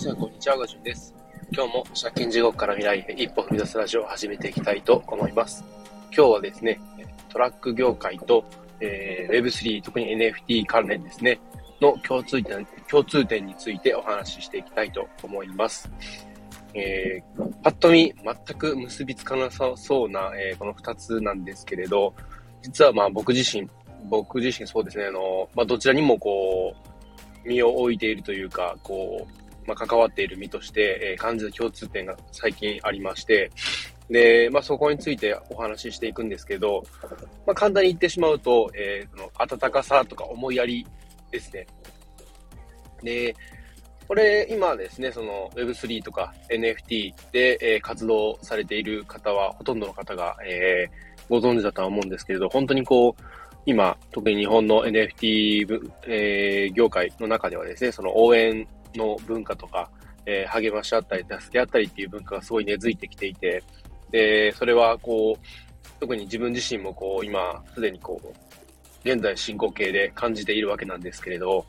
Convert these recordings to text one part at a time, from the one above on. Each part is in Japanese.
さん、こんにちは。ガジュンです。今日も借金地獄から未来へ一歩踏み出すラジオを始めていきたいと思います。今日はですね、トラック業界と、えー、Web3、特に NFT 関連ですね、の共通点、共通点についてお話ししていきたいと思います。えー、パッと見、全く結びつかなさそうな、えー、この二つなんですけれど、実はまあ僕自身、僕自身そうですね、あの、まあどちらにもこう、身を置いているというか、こう、まあ、関わっている身として、えー、感じる共通点が最近ありまして、で、まあ、そこについてお話ししていくんですけど、まあ、簡単に言ってしまうと、えー、その温かさとか思いやりですね。で、これ、今ですね、その Web3 とか NFT で、えー、活動されている方は、ほとんどの方が、えー、ご存知だとは思うんですけれど、本当にこう、今、特に日本の NFT、えー、業界の中ではですね、その応援の文化とか、えー、励まし合ったり、助け合ったりっていう文化がすごい根付いてきていて、で、それはこう、特に自分自身もこう、今、すでにこう、現在進行形で感じているわけなんですけれど、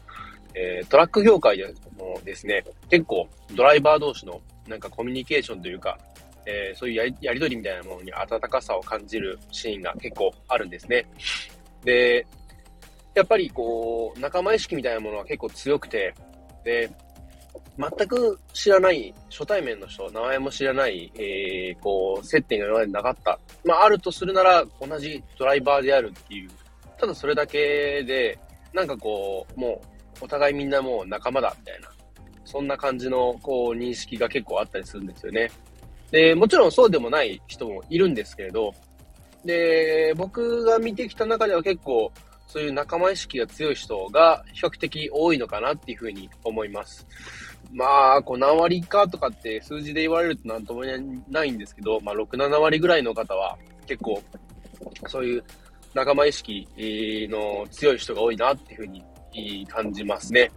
えー、トラック業界でもですね、結構ドライバー同士のなんかコミュニケーションというか、えー、そういうやりやりとりみたいなものに温かさを感じるシーンが結構あるんですね。で、やっぱりこう、仲間意識みたいなものは結構強くて、で、全く知らない、初対面の人、名前も知らない、えー、こう、接点が今までなかった。まあ、あるとするなら、同じドライバーであるっていう、ただそれだけで、なんかこう、もう、お互いみんなもう仲間だ、みたいな、そんな感じの、こう、認識が結構あったりするんですよね。で、もちろんそうでもない人もいるんですけれど、で、僕が見てきた中では結構、そういう仲間意識が強い人が比較的多いのかなっていうふうに思います。まあ、こう何割かとかって数字で言われると何ともないんですけど、まあ6、7割ぐらいの方は結構そういう仲間意識の強い人が多いなっていうふうに感じますね。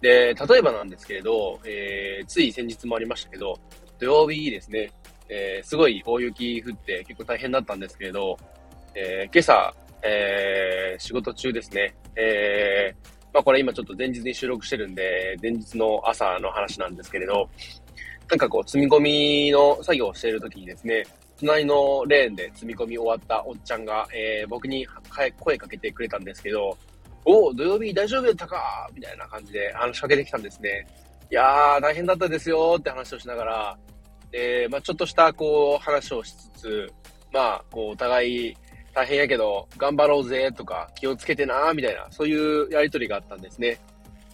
で、例えばなんですけれど、えー、つい先日もありましたけど、土曜日ですね、えー、すごい大雪降って結構大変だったんですけれど、えー、今朝、えー、仕事中ですね、えー、まあこれ今ちょっと前日に収録してるんで、前日の朝の話なんですけれど、なんかこう積み込みの作業をしている時にですね、隣のレーンで積み込み終わったおっちゃんが、えー、僕に声かけてくれたんですけど、おお、土曜日大丈夫やったかみたいな感じで話しかけてきたんですね。いやー、大変だったですよって話をしながら、で、まあ、ちょっとした、こう、話をしつつ、まあ、こう、お互い大変やけど、頑張ろうぜとか、気をつけてなみたいな、そういうやりとりがあったんですね。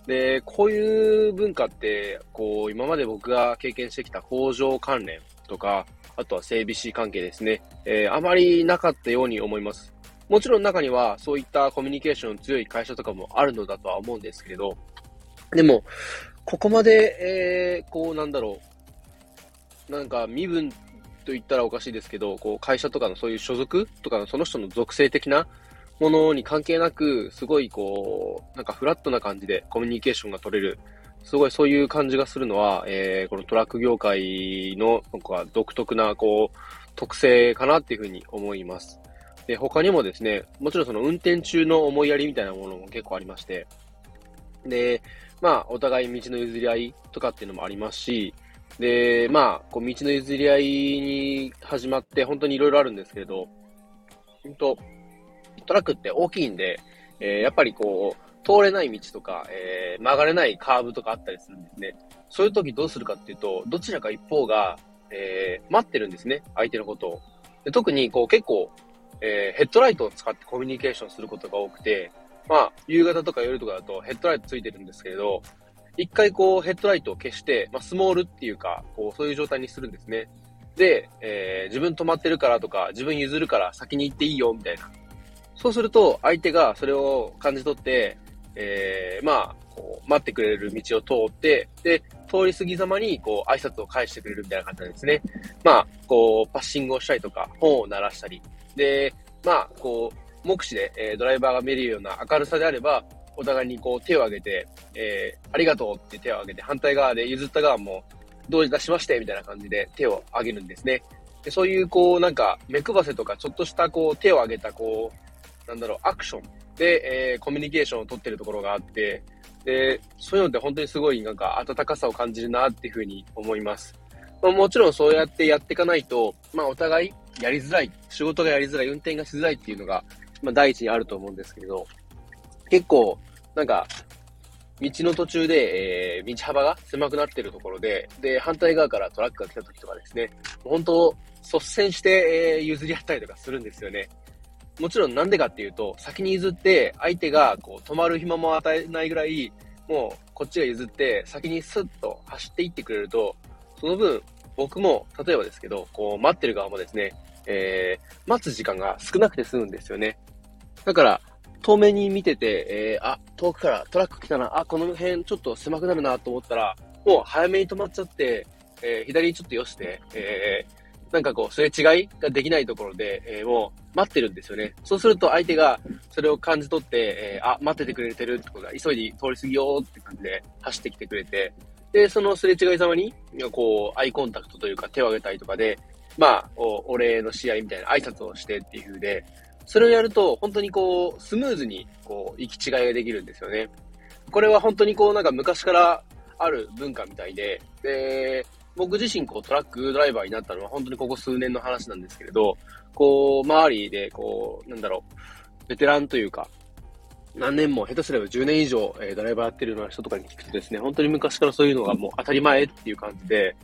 で、こういう文化って、こう、今まで僕が経験してきた工場関連とか、あとは整備士関係ですね。えー、あまりなかったように思います。もちろん中にはそういったコミュニケーション強い会社とかもあるのだとは思うんですけれど、でも、ここまで、えー、こうなんだろう、なんか身分と言ったらおかしいですけど、こう会社とかのそういう所属とかのその人の属性的なものに関係なく、すごいこう、なんかフラットな感じでコミュニケーションが取れる。すごいそういう感じがするのは、えー、このトラック業界のなんか独特なこう、特性かなっていうふうに思います。で、他にもですね、もちろんその運転中の思いやりみたいなものも結構ありまして、で、まあ、お互い道の譲り合いとかっていうのもありますし、で、まあ、こう、道の譲り合いに始まって、本当にいろいろあるんですけれど、本当トラックって大きいんで、えー、やっぱりこう、通れない道とか、えー、曲がれないカーブとかあったりするんですね。そういう時どうするかっていうと、どちらか一方が、えー、待ってるんですね。相手のことを。で特に、こう、結構、えー、ヘッドライトを使ってコミュニケーションすることが多くて、まあ、夕方とか夜とかだとヘッドライトついてるんですけれど、一回こうヘッドライトを消して、まあ、スモールっていうか、こうそういう状態にするんですね。で、えー、自分止まってるからとか、自分譲るから先に行っていいよ、みたいな。そうすると、相手がそれを感じ取って、えー、まあ、こう、待ってくれる道を通って、で、通り過ぎざまに、こう、挨拶を返してくれるみたいな感じですね。まあ、こう、パッシングをしたりとか、本を鳴らしたり。で、まあ、こう、目視で、えー、ドライバーが見れるような明るさであれば、お互いにこう手を挙げて、えー、ありがとうって手を挙げて、反対側で譲った側も、どういたしましてみたいな感じで手を挙げるんですね。でそういう、こう、なんか、目配せとか、ちょっとした、こう、手を挙げた、こう、なんだろう、アクションで、えー、コミュニケーションを取ってるところがあって、で、そういうのって本当にすごいなんか温かさを感じるなっていうふうに思います。まあ、もちろんそうやってやっていかないと、まあお互いやりづらい、仕事がやりづらい、運転がしづらいっていうのが、まあ第一にあると思うんですけど、結構、なんか、道の途中で、えー、道幅が狭くなってるところで、で、反対側からトラックが来た時とかですね、本当、率先して、えー、譲り合ったりとかするんですよね。もちろんなんでかっていうと、先に譲って相手がこう止まる暇も与えないぐらい、もうこっちが譲って先にスッと走っていってくれると、その分僕も、例えばですけど、こう待ってる側もですね、えー、待つ時間が少なくて済むんですよね。だから、遠目に見てて、えー、あ、遠くからトラック来たな、あ、この辺ちょっと狭くなるなと思ったら、もう早めに止まっちゃって、えー、左にちょっと寄して、えー、なんかこう、すれ違いができないところで、えー、もう待ってるんですよね。そうすると相手がそれを感じ取って、えー、あ、待っててくれてるってことが、急いで通り過ぎようって感じで走ってきてくれて、で、そのすれ違いざまに、こう、アイコンタクトというか手を挙げたりとかで、まあ、おお礼の試合みたいな挨拶をしてっていう風で、それをやると、本当にこう、スムーズに、こう、行き違いができるんですよね。これは本当にこう、なんか昔からある文化みたいで、で、僕自身こうトラックドライバーになったのは本当にここ数年の話なんですけれど、こう、周りでこう、なんだろう、ベテランというか、何年も、下手すれば10年以上、えー、ドライバーやってるような人とかに聞くとですね、本当に昔からそういうのがもう当たり前っていう感じで、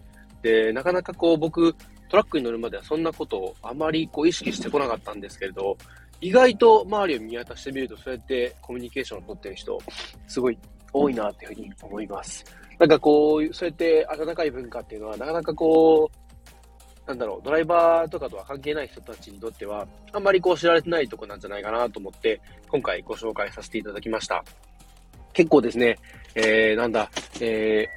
で、なかなかこう僕、トラックに乗るまではそんなことをあまりこう意識してこなかったんですけれど、意外と周りを見渡してみると、そうやってコミュニケーションを取ってる人、すごい多いなっていうふうに思います。なんかこう、そうやって温かい文化っていうのは、なかなかこう、なんだろう、ドライバーとかとは関係ない人たちにとっては、あんまりこう知られてないとこなんじゃないかなと思って、今回ご紹介させていただきました。結構ですね、えー、なんだ、え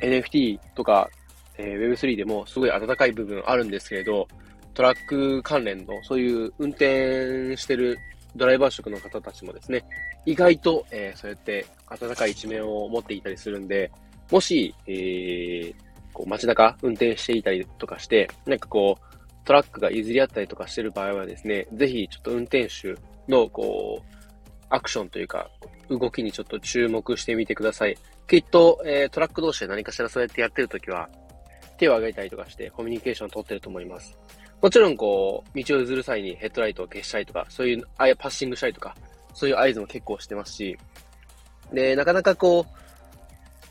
ー、NFT とか、えー、Web3 でもすごい温かい部分あるんですけれど、トラック関連の、そういう運転してるドライバー職の方たちもですね、意外と、えー、そうやって温かい一面を持っていたりするんで、もし、えー、こう街中運転していたりとかして、なんかこう、トラックが譲り合ったりとかしてる場合はですね、ぜひちょっと運転手のこう、アクションというか、動きにちょっと注目してみてください。きっと、えー、トラック同士で何かしらそうやってやってるときは、手を挙げたりとかしてコミュニケーションを取ってると思います。もちろんこう、道を譲る際にヘッドライトを消したりとか、そういう、あやパッシングしたりとか、そういう合図も結構してますし、で、なかなかこ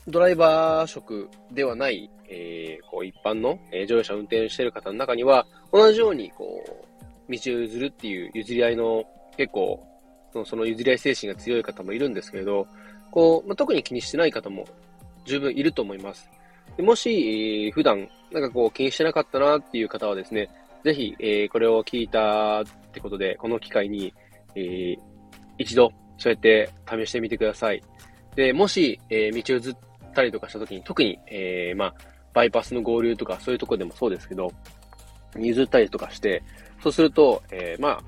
う、ドライバー職ではない、えー、こう一般の、えー、乗用車を運転してる方の中には、同じようにこう、道を譲るっていう譲り合いの結構、そのその譲り合い精神が強い方もいるんですけれど、こう、まあ、特に気にしてない方も十分いると思います。もし、えー、普段、なんかこう気にしてなかったなっていう方はですね、ぜひ、えー、これを聞いたってことで、この機会に、えー、一度、そうやって試してみてください。で、もし、えー、道を譲ったりとかした時に、特に、えー、まあ、バイパスの合流とか、そういうとこでもそうですけど、譲ったりとかして、そうすると、えー、まあ、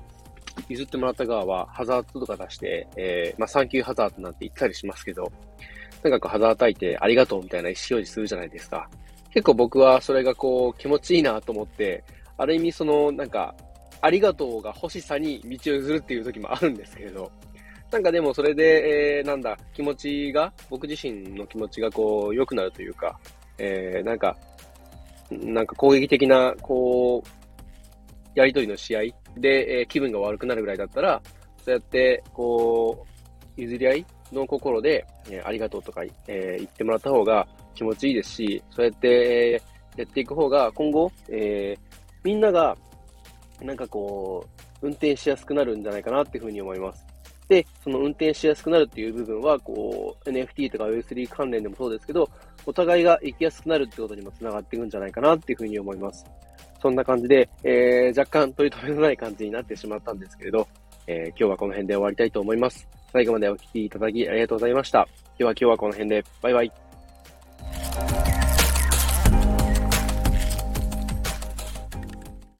譲ってもらった側は、ハザードとか出して、えー、まあ、サンキューハザードなんて言ったりしますけど、とにかくハザードいて、ありがとうみたいな意思表示するじゃないですか。結構僕はそれがこう、気持ちいいなと思って、ある意味その、なんか、ありがとうが欲しさに道を譲るっていう時もあるんですけれど、なんかでもそれで、えー、なんだ、気持ちが、僕自身の気持ちがこう、良くなるというか、えー、なんか、なんか攻撃的な、こう、やりとりの試合で、えー、気分が悪くなるぐらいだったら、そうやって、こう、譲り合いの心で、え、ありがとうとか、え、言ってもらった方が気持ちいいですし、そうやって、やっていく方が今後、え、みんなが、なんかこう、運転しやすくなるんじゃないかなっていうふうに思います。で、その運転しやすくなるっていう部分は、こう、NFT とか Web3 関連でもそうですけど、お互いが行きやすくなるってことにも繋がっていくんじゃないかなっていうふうに思います。そんな感じで、えー、若干取り留めのない感じになってしまったんですけれど、えー、今日はこの辺で終わりたいと思います。最後までお聴きいただきありがとうございました。では今日はこの辺で、バイバイ。